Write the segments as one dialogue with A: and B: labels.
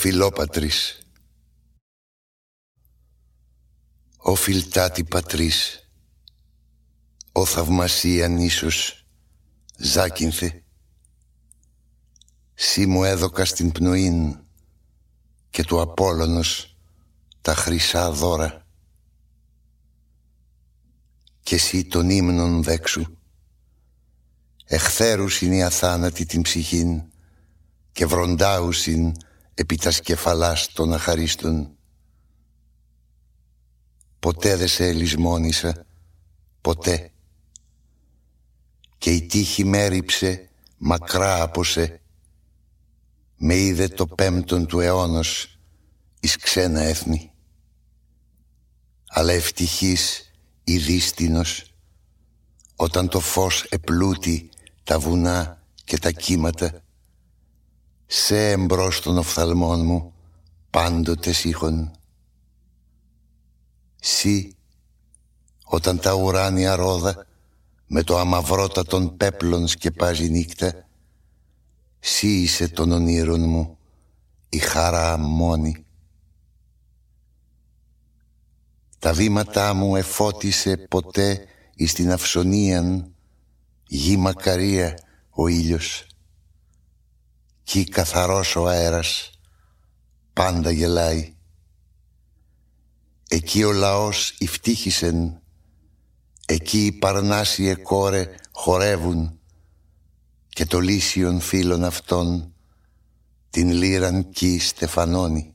A: φιλόπατρης. Ο φιλτάτη πατρίς Ο θαυμασίαν ίσως Ζάκυνθε. Σύ μου έδωκα στην πνοήν Και του Απόλλωνος Τα χρυσά δώρα. Και εσύ τον ύμνον δέξου. Εχθέρουσιν η αθάνατη την ψυχήν Και βροντάουσιν επί τα σκεφαλάς των αχαρίστων. Ποτέ δε σε ελισμόνησα, ποτέ. Και η τύχη μέριψε μακρά από σε. Με είδε το πέμπτον του αιώνος εις ξένα έθνη. Αλλά ευτυχής η δίστηνος όταν το φως επλούτει τα βουνά και τα κύματα σε εμπρός των οφθαλμών μου πάντοτε σύχων. Σύ, όταν τα ουράνια ρόδα με το αμαυρότα των πέπλων σκεπάζει νύχτα, σύ είσαι των ονείρων μου η χαρά μόνη. Τα βήματά μου εφώτισε ποτέ εις την αυσονίαν γη μακαρία ο ήλιος Κι καθαρός ο αέρας πάντα γελάει. Εκεί ο λαός ευτύχησεν Εκεί οι παρνάσιε κόρε χορεύουν Και το λύσιον φίλων αυτών Την λύραν κι στεφανώνει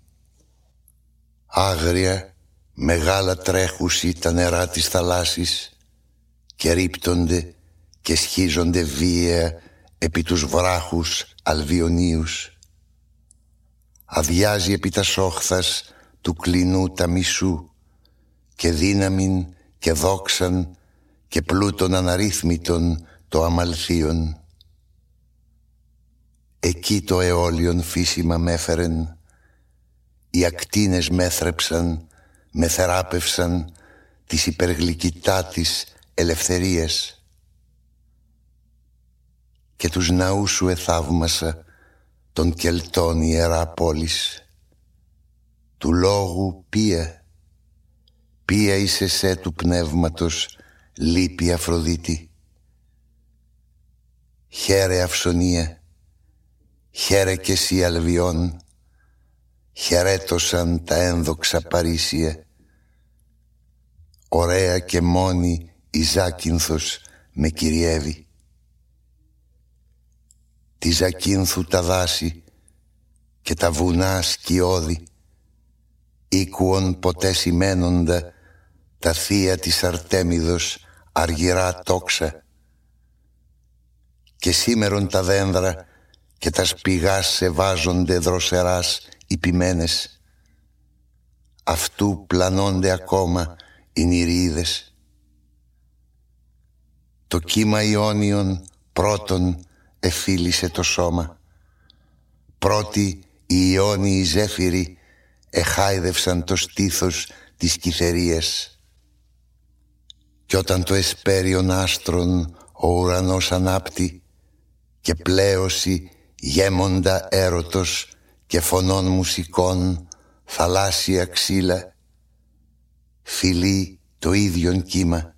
A: Άγρια μεγάλα τρέχουσι τα νερά της θαλάσσης Και ρίπτονται και σχίζονται βία επί τους βράχους αλβιονίους. Αδειάζει επί τα σόχθας του κλινού τα μισού και δύναμην και δόξαν και πλούτων αναρρύθμιτων το αμαλθίον. Εκεί το αιώλιον φύσιμα μέφερεν, οι ακτίνες μέθρεψαν, με θεράπευσαν της υπεργλυκητά της ελευθερίας και τους ναούς σου εθαύμασα των Κελτών ιερά πόλης. Του λόγου πία, πία είσαι σε του πνεύματος λύπη Αφροδίτη. Χαίρε Αυσονία, χαίρε και εσύ Αλβιών, χαιρέτωσαν τα ένδοξα Παρίσια. Ωραία και μόνη η Ζάκυνθος με κυριεύει τη Ζακίνθου τα δάση και τα βουνά σκιώδη οίκουον ποτέ σημαίνοντα τα θεία της Αρτέμιδος αργυρά τόξα. Και σήμερον τα δένδρα και τα σπηγάς σε βάζονται δροσεράς υπημένες αυτού πλανώνται ακόμα οι νηρίδες. Το κύμα Ιόνιον πρώτον εφίλησε το σώμα. Πρώτοι οι Ιόνιοι ζέφυροι εχάιδευσαν το στήθος της κυθερίας. Κι όταν το εσπέριον άστρον ο ουρανός ανάπτει και πλέωση γέμοντα έρωτος και φωνών μουσικών θαλάσσια ξύλα φιλεί το ίδιον κύμα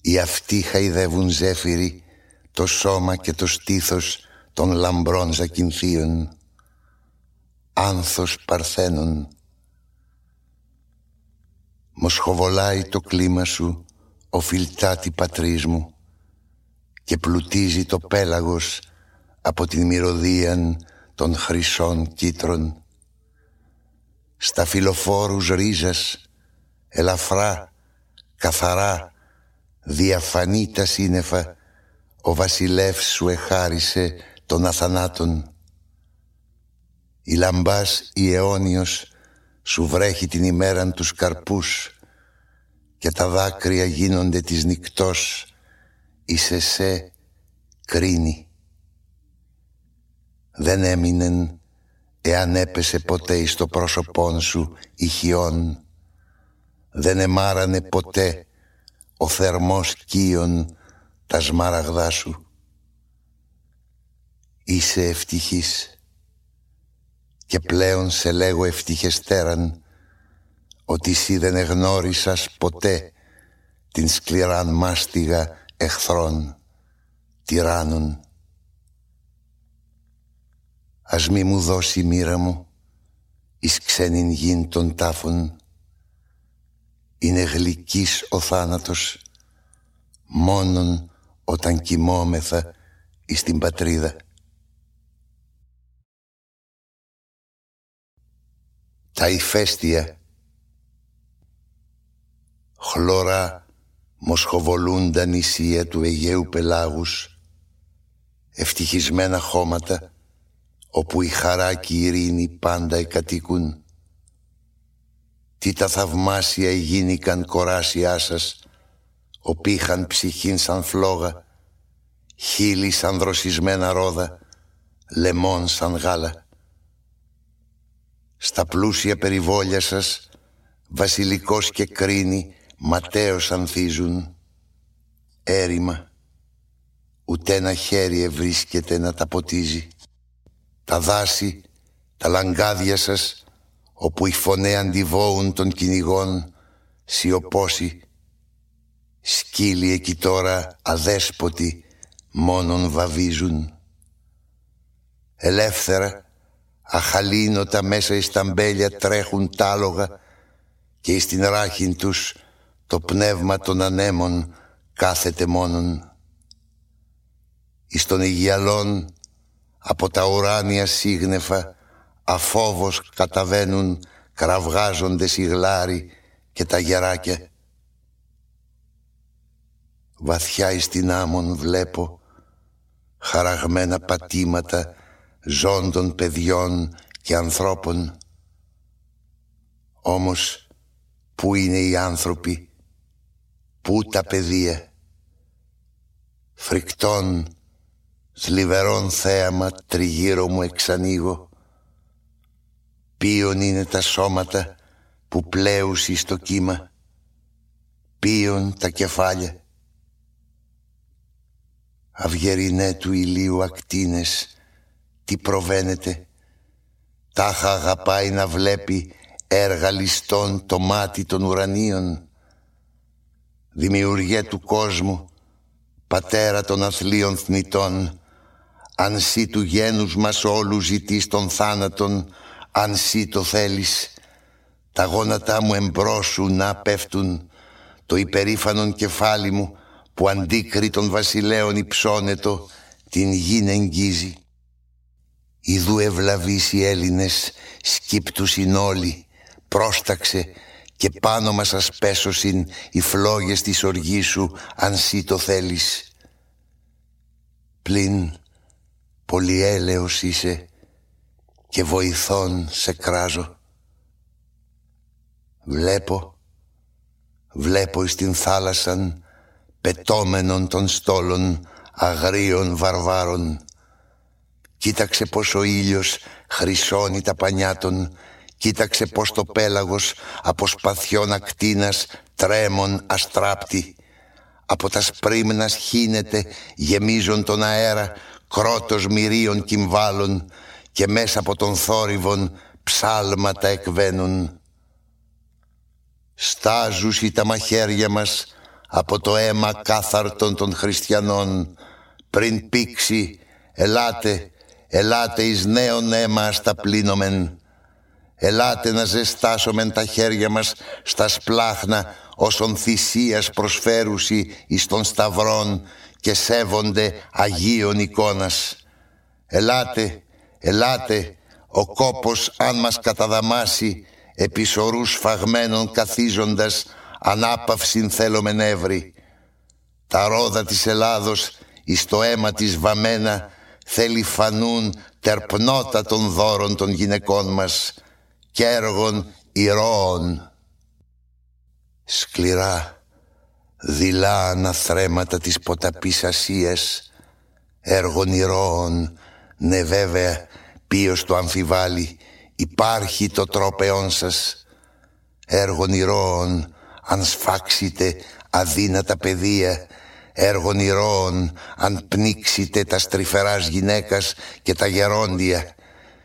A: οι αυτοί χαϊδεύουν ζέφυροι το σώμα και το στήθος των λαμπρών ζακυνθίων άνθος παρθένων. Μοσχοβολάει το κλίμα σου ο φιλτάτη πατρίς μου και πλουτίζει το πέλαγος από την μυρωδίαν των χρυσών κίτρων. Στα φιλοφόρους ρίζας ελαφρά, καθαρά διαφανή τα σύννεφα ο βασιλεύς σου εχάρισε τον αθανάτων. Η λαμπάς η αιώνιος σου βρέχει την ημέραν τους καρπούς και τα δάκρυα γίνονται της νυκτός είσαι σε κρίνη. Δεν έμεινεν εάν έπεσε ποτέ εις το πρόσωπόν σου ηχιών δεν εμάρανε ποτέ ο θερμός κύων τα σμάραγδά σου. Είσαι ευτυχής. και πλέον σε λέγω ευτυχεστέραν ότι εσύ δεν εγνώρισας ποτέ την σκληράν μάστιγα εχθρών, τυράννων. Ας μη μου δώσει η μοίρα μου εις ξένην γην των τάφων είναι γλυκής ο θάνατος μόνον όταν κοιμόμεθα εις την πατρίδα. Τα ηφαίστεια χλωρά μοσχοβολούντα νησία του Αιγαίου πελάγους ευτυχισμένα χώματα όπου η χαρά και η ειρήνη πάντα εκατοικούν. Τι τα θαυμάσια γίνηκαν κοράσιάς σας Οπίχαν ψυχήν σαν φλόγα Χείλη σαν δροσισμένα ρόδα Λεμόν σαν γάλα. Στα πλούσια περιβόλια σας Βασιλικός και κρίνη Ματέως ανθίζουν. Έρημα Ούτε ένα χέρι ευρίσκεται να τα ποτίζει. Τα δάση Τα λαγκάδια σας Όπου οι φωνέ αντιβόουν των κυνηγών Σιωπώσει Σκύλοι εκεί τώρα αδέσποτοι μόνον βαβίζουν. Ελεύθερα αχαλήνοτα μέσα εις τα μπέλια τρέχουν τάλογα Και εις την ράχην τους το πνεύμα των ανέμων κάθεται μόνον. Εις των Ιγιαλών από τα ουράνια σύγνεφα αφόβος καταβαίνουν κραυγάζονται σιγλάρι και τα γεράκια Βαθιά εις την άμμον βλέπω χαραγμένα πατήματα ζώντων παιδιών και ανθρώπων. Όμως πού είναι οι άνθρωποι, πού τα παιδεία; Φρικτών, θλιβερών θέαμα τριγύρω μου εξανοίγω. Ποιον είναι τα σώματα που πλέουσι στο κύμα; Ποιον τα κεφάλια; Αυγερινέ του ηλίου ακτίνες τι προβαίνεται. Τάχα αγαπάει να βλέπει έργα ληστών το μάτι των ουρανίων. Δημιουργέ του κόσμου πατέρα των αθλίων θνητών. Αν σύ του γένους μας όλου ζητείς των θάνατον αν σύ το θέλεις τα γόνατά μου εμπρόσου να πέφτουν. Το υπερήφανον κεφάλι μου που αντίκρι των βασιλέων υψώνετο την γην εγγίζει. Ιδού ευλαβείς οι Έλληνες σκύπτουσιν όλοι, πρόσταξε και πάνω μας ασπέσωσιν οι φλόγες της οργής σου αν σύ το θέλεις. Πλην πολυέλεος είσαι και βοηθών σε κράζω. Βλέπω, βλέπω εις την θάλασσαν πετώμενων των στόλων αγρίων βαρβάρων. Κοίταξε πως ο ήλιος χρυσώνει τα πανιά των, κοίταξε πως το πέλαγος από σπαθιών ακτίνας τρέμον αστράπτει. Από τα σπρίμνας χύνεται γεμίζον τον αέρα κρότος μυρίων κυμβάλων και μέσα από τον θόρυβον ψάλματα εκβαίνουν. Στάζουσι τα μαχαίρια μας από το αίμα κάθαρτον των χριστιανών. Πριν πήξει ελάτε, ελάτε εις νέον αίμα στα πλήνομεν ελάτε να ζεστάσομεν τα χέρια μας στα σπλάχνα όσων θυσίας προσφέρουσι εις των σταυρών και σέβονται Αγίων εικόνας. Ελάτε, ελάτε ο κόπος αν μας καταδαμάσει επί σωρούς φαγμένων καθίζοντας ανάπαυσιν θέλομεν εύρη. Τα ρόδα της Ελλάδος εις το αίμα της βαμμένα θέλει φανούν τερπνότα των δώρων των γυναικών μας και έργων ηρώων. Σκληρά, δειλά αναθρέματα της ποταπής Ασίας, έργων ηρώων, ναι βέβαια, ποιος το αμφιβάλλει, υπάρχει το τρόπεόν σας, έργων ηρώων, αν σφάξετε αδύνατα παιδεία έργων ηρώων αν πνίξετε τα στριφεράς γυναίκας και τα γερόντια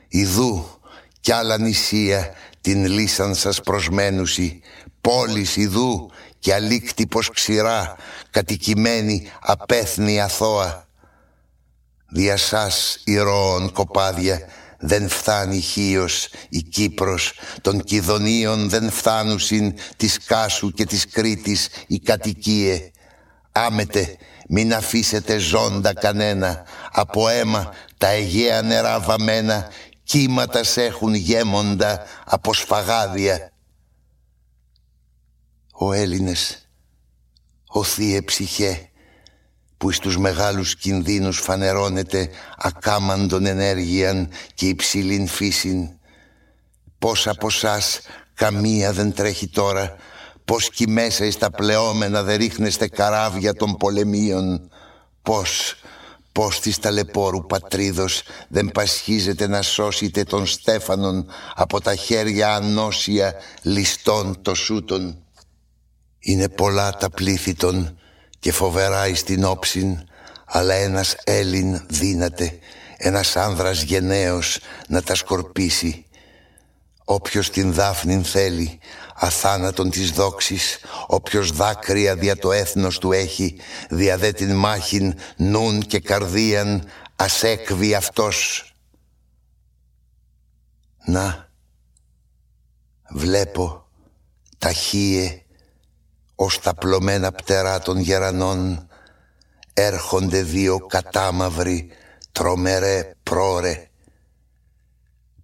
A: ιδού κι άλλα νησία την λύσαν σας προσμένουσι, πόλης ιδού και αλήκτη πως ξηρά, κατοικημένη απέθνη αθώα. Δια σας ηρώων κοπάδια δεν φτάνει χίος η Κύπρος, των Κιδωνίων δεν φτάνουσιν της Κάσου και της Κρήτης η κατοικίες. Άμετε μην αφήσετε ζώντα κανένα, από αίμα τα Αιγαία νερά βαμμένα, κύματα έχουν γέμοντα από σφαγάδια. Ο Έλληνες, ο θύε ψυχέ, που στους μεγάλους κινδύνους φανερώνεται ακάμαντον ενέργειαν και υψηλήν φύσιν. Πώς από εσάς καμία δεν τρέχει τώρα, πως κι μέσα εις τα πλεόμενα δεν ρίχνεστε καράβια των πολεμίων, πως, πως της ταλαιπώρου πατρίδος δεν πασχίζετε να σώσετε τον Στέφανον από τα χέρια ανώσια ληστών το σούτων. Είναι πολλά τα πλήθη των και φοβερά εις την όψιν, αλλά ένας Έλλην δύναται, ένας άνδρας γενναίος να τα σκορπίσει. Όποιος την δάφνην θέλει, αθάνατον της δόξης, όποιος δάκρυα δια το έθνος του έχει, δια δε την μάχην νουν και καρδίαν, ας έκβει αυτός. Να, βλέπω, ταχύε, ως τα πλωμένα πτερά των γερανών έρχονται δύο κατάμαυροι τρομερέ πρόρε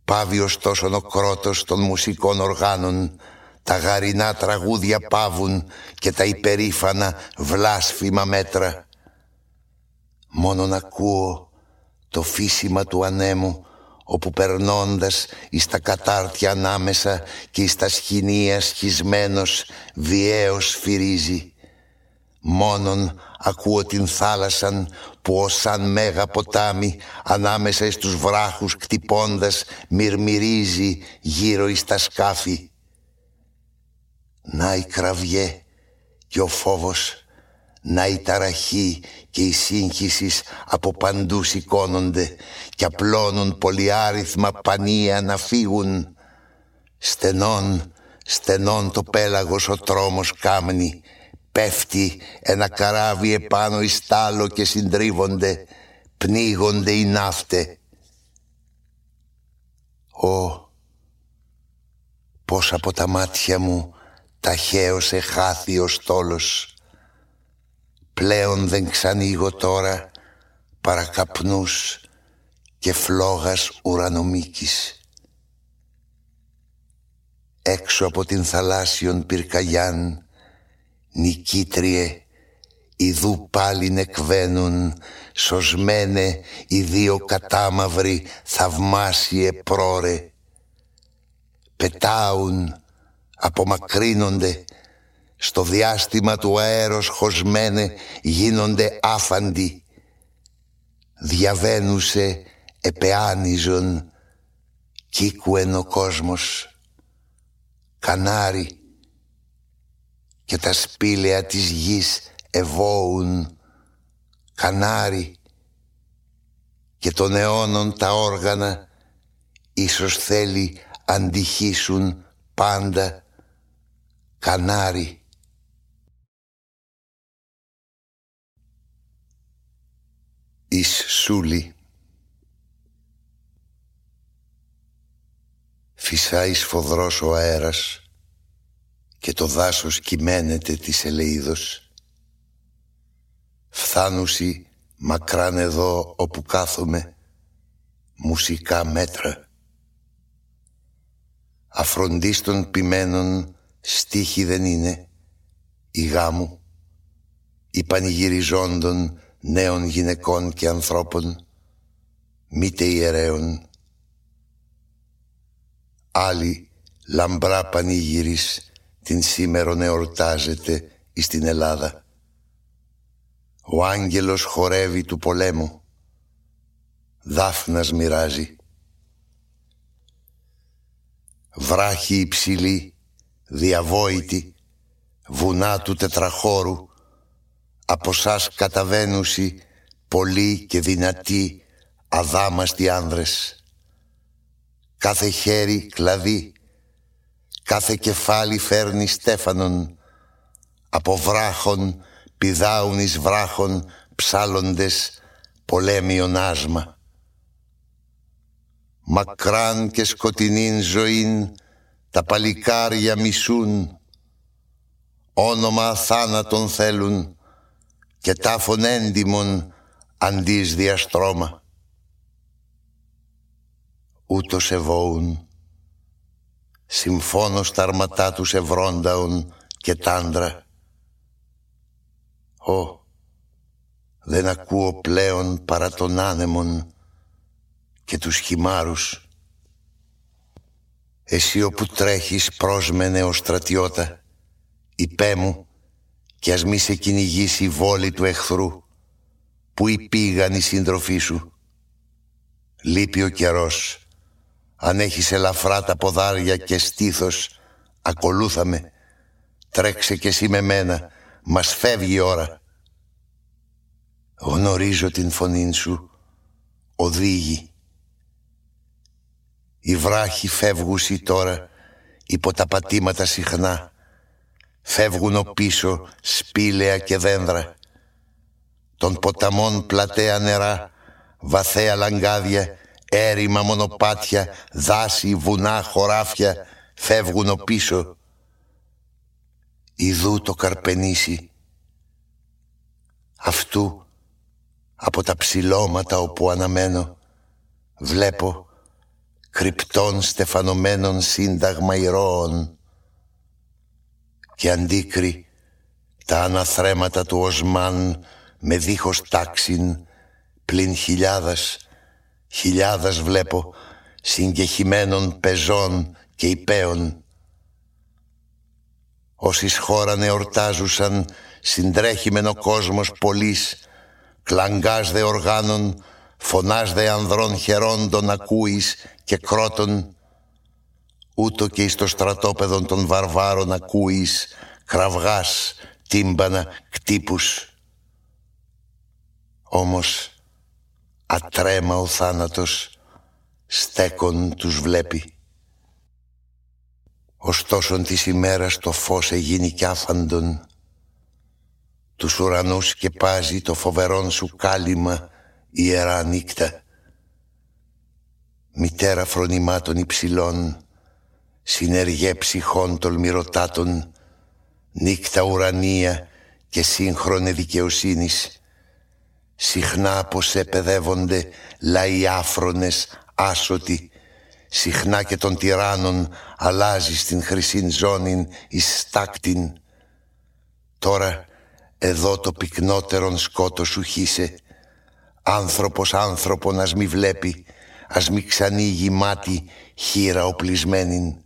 A: Πάβει ωστόσο ο κρότος των μουσικών οργάνων τα γαρινά τραγούδια πάβουν και τα υπερήφανα βλάσφημα μέτρα. Μόνον ακούω το φύσιμα του ανέμου όπου περνώντας εις τα κατάρτια ανάμεσα και εις τα σχοινία σχισμένος βιαίος φυρίζει. Μόνον ακούω την θάλασσαν που ως σαν μέγα ποτάμι ανάμεσα εις τους βράχους κτυπώντας μυρμυρίζει γύρω εις τα σκάφη. Να η κραυγέ και ο φόβος να η ταραχή και η σύγχυσης από παντού σηκώνονται και απλώνουν πολυάριθμα πανία να φύγουν. Στενών, στενών το πέλαγος ο τρόμος κάμνη, πέφτει ένα καράβι επάνω εις στάλο και συντρίβονται, πνίγονται οι ναύτε. Ω, πώς από τα μάτια μου ταχαίως εχάθη ο στόλος Πλέον δεν ξανοίγω τώρα παρακαπνούς και φλόγας ουρανομίκης. Έξω από την θαλάσσιον πυρκαγιάν νικήτριε Ιδού πάλι νεκβαίνουν σωσμένε οι δύο κατάμαυροι θαυμάσιε πρόρε. Πετάουν, απομακρύνονται στο διάστημα του αέρος χωσμένε γίνονται άφαντοι. Διαβαίνουσε επεάνιζον κίκουεν ο κόσμος. Κανάρι και τα σπήλαια της γης ευώουν. Κανάρι και των αιώνων τα όργανα ίσως θέλει αντιχίσουν πάντα κανάρι εις σούλη. Φυσάει σφοδρός ο αέρας και το δάσος κυμαίνεται της ελείδος. Φθάνουσι μακράν εδώ όπου κάθομαι μουσικά μέτρα. Αφροντίστων ποιμένων στίχη δεν είναι η γάμου, η πανηγυριζόντων νέων γυναικών και ανθρώπων, μήτε ιερέων. Άλλοι λαμπρά πανηγυρίς την σήμερον εορτάζεται εις την Ελλάδα. Ο άγγελος χορεύει του πολέμου, δάφνας μοιράζει. Βράχοι υψηλοί, διαβόητοι, βουνά του τετραχώρου, από σας καταβαίνουσι πολλοί και δυνατοί αδάμαστοι άνδρες. κάθε χέρι κλαδί, κάθε κεφάλι φέρνει στέφανον, από βράχων πηδάουν εις βράχων ψάλλοντες πολέμιον άσμα. Μακράν και σκοτεινήν ζωήν τα παλικάρια μισούν, όνομα θάνατον θέλουν και τάφον έντιμον αντίς διαστρώμα. Ούτως ευώουν, συμφώνω στα αρματά τους ευρώνταον και τάντρα. Ω, δεν ακούω πλέον παρά τον άνεμον και τους χυμάρους. Εσύ όπου τρέχεις πρόσμενε ο στρατιώτα, υπέ μου κι ας μη σε κυνηγήσει η βόλη του εχθρού, που υπήγαν οι σύντροφοί σου. Λείπει ο καιρός, αν έχεις ελαφρά τα ποδάρια και στήθος, ακολούθαμε, τρέξε κι εσύ με μένα, μας φεύγει η ώρα. Γνωρίζω την φωνή σου, οδήγη. Οι βράχοι φεύγουσι τώρα υπό τα πατήματα συχνά. Φεύγουν πίσω σπήλαια και δένδρα. Των ποταμών πλατέα νερά, βαθαία λαγκάδια, έρημα μονοπάτια, δάση, βουνά, χωράφια, φεύγουν πίσω. Ιδού το καρπενήσι. Αυτού από τα ψηλώματα όπου αναμένω βλέπω κρυπτών στεφανωμένων σύνταγμα ηρώων και αντίκρι τα αναθρέματα του Οσμάν με δίχως τάξιν πλην χιλιάδας χιλιάδας βλέπω συγκεχημένων πεζών και υπέων όσοι χώραν εορτάζουσαν συντρέχημεν ο κόσμος πολλής κλαγκάς δε οργάνων, φωνάς δε ανδρών χερόντων ακούεις και κρότων, ούτω και εις το στρατόπεδον των βαρβάρων ακούεις, κραυγάς, τύμπανα, κτύπους. Όμως ατρέμα ο θάνατος στέκον τους βλέπει. Ωστόσο της ημέρας το φως εγίνει κι άφαντον τους ουρανούς σκεπάζει το φοβερόν σου κάλυμα ιερά νύχτα. Μητέρα φρονημάτων υψηλών, συνεργέ ψυχών τολμηρωτάτων, νύχτα ουρανία και σύγχρονη δικαιοσύνης. Συχνά πως επαιδεύονται λαοί άφρονες, άσωτοι, συχνά και των τυράννων αλλάζει στην χρυσήν ζώνην εις στάκτην. Τώρα εδώ το πυκνότερον σκότο σου χύσε Άνθρωπος άνθρωπον ας μη βλέπει Ας μη ξανοίγει μάτι χείρα οπλισμένην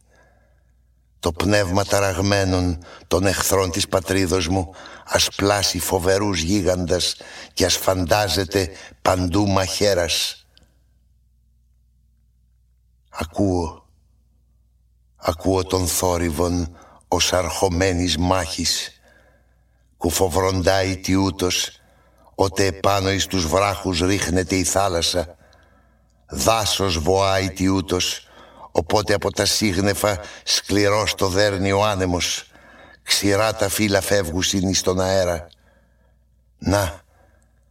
A: Το πνεύμα ταραγμένων των εχθρών της πατρίδος μου Ας πλάσει φοβερούς γίγαντας Και ας φαντάζεται παντού μαχαίρας Ακούω Ακούω τον θόρυβον ως αρχομένης μάχης κουφοβροντάει τι ούτως, ότε επάνω εις τους βράχους ρίχνεται η θάλασσα. Δάσος βοάει τι ούτως, οπότε από τα σύγνεφα σκληρός το δέρνει ο άνεμος. Ξηρά τα φύλλα φεύγουν εις τον αέρα. Να,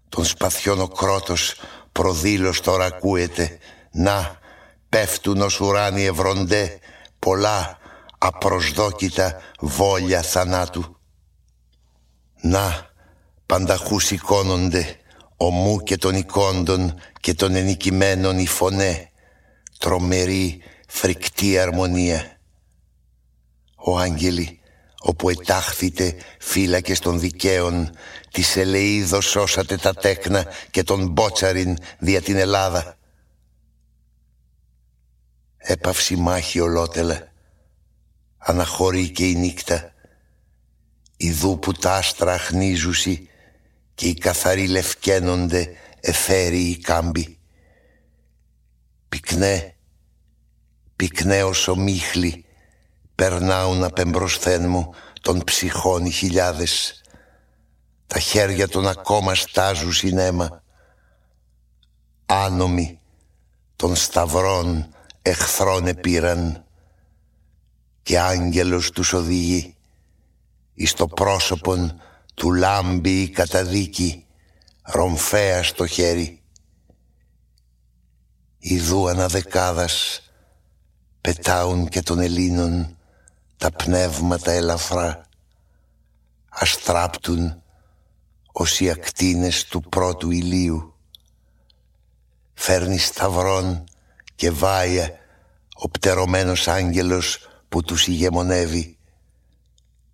A: τον σπαθιών ο κρότος προδήλως τώρα ακούεται. Να, πέφτουν ως ουράνιοι ευροντέ πολλά απροσδόκητα βόλια θανάτου. Να, πανταχού σηκώνονται ομού και των εικόντων και των ενικημένων η φωνέ, τρομερή φρικτή αρμονία. Ο άγγελοι, όπου ετάχθητε φύλακες των δικαίων, της ελεήδος σώσατε τα τέκνα και τον μπότσαριν δια την Ελλάδα. Έπαυση μάχη ολότελα, αναχωρεί και η νύχτα, Ιδού που τα άστρα χνίζουσι και οι καθαροί λευκαίνονται εφέρει η κάμπη. Πυκνέ, πυκνέ ως ομίχλη περνάουν απεμπροσθέν μου των ψυχών οι χιλιάδες. Τα χέρια των ακόμα στάζουν αίμα. Άνομοι των σταυρών εχθρόν επήραν και άγγελος τους οδηγεί εις το πρόσωπον του λάμπει η καταδίκη ρομφέα στο χέρι Ιδού αναδεκάδας πετάουν και των Ελλήνων τα πνεύματα ελαφρά αστράπτουν ως οι ακτίνες του πρώτου ηλίου. Φέρνεις σταυρών και βάια ο πτερωμένος άγγελος που τους ηγεμονεύει.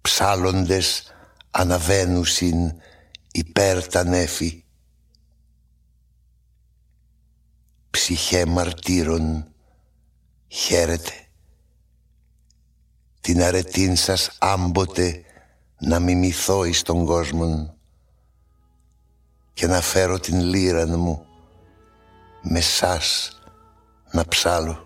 A: Ψάλλοντες αναβαίνουσιν υπέρ τα νέφη. Ψυχέ μαρτύρων χαίρετε την αρετήν σας άμποτε να μιμηθώ εις τον κόσμο και να φέρω την λύραν μου με σας να ψάλω.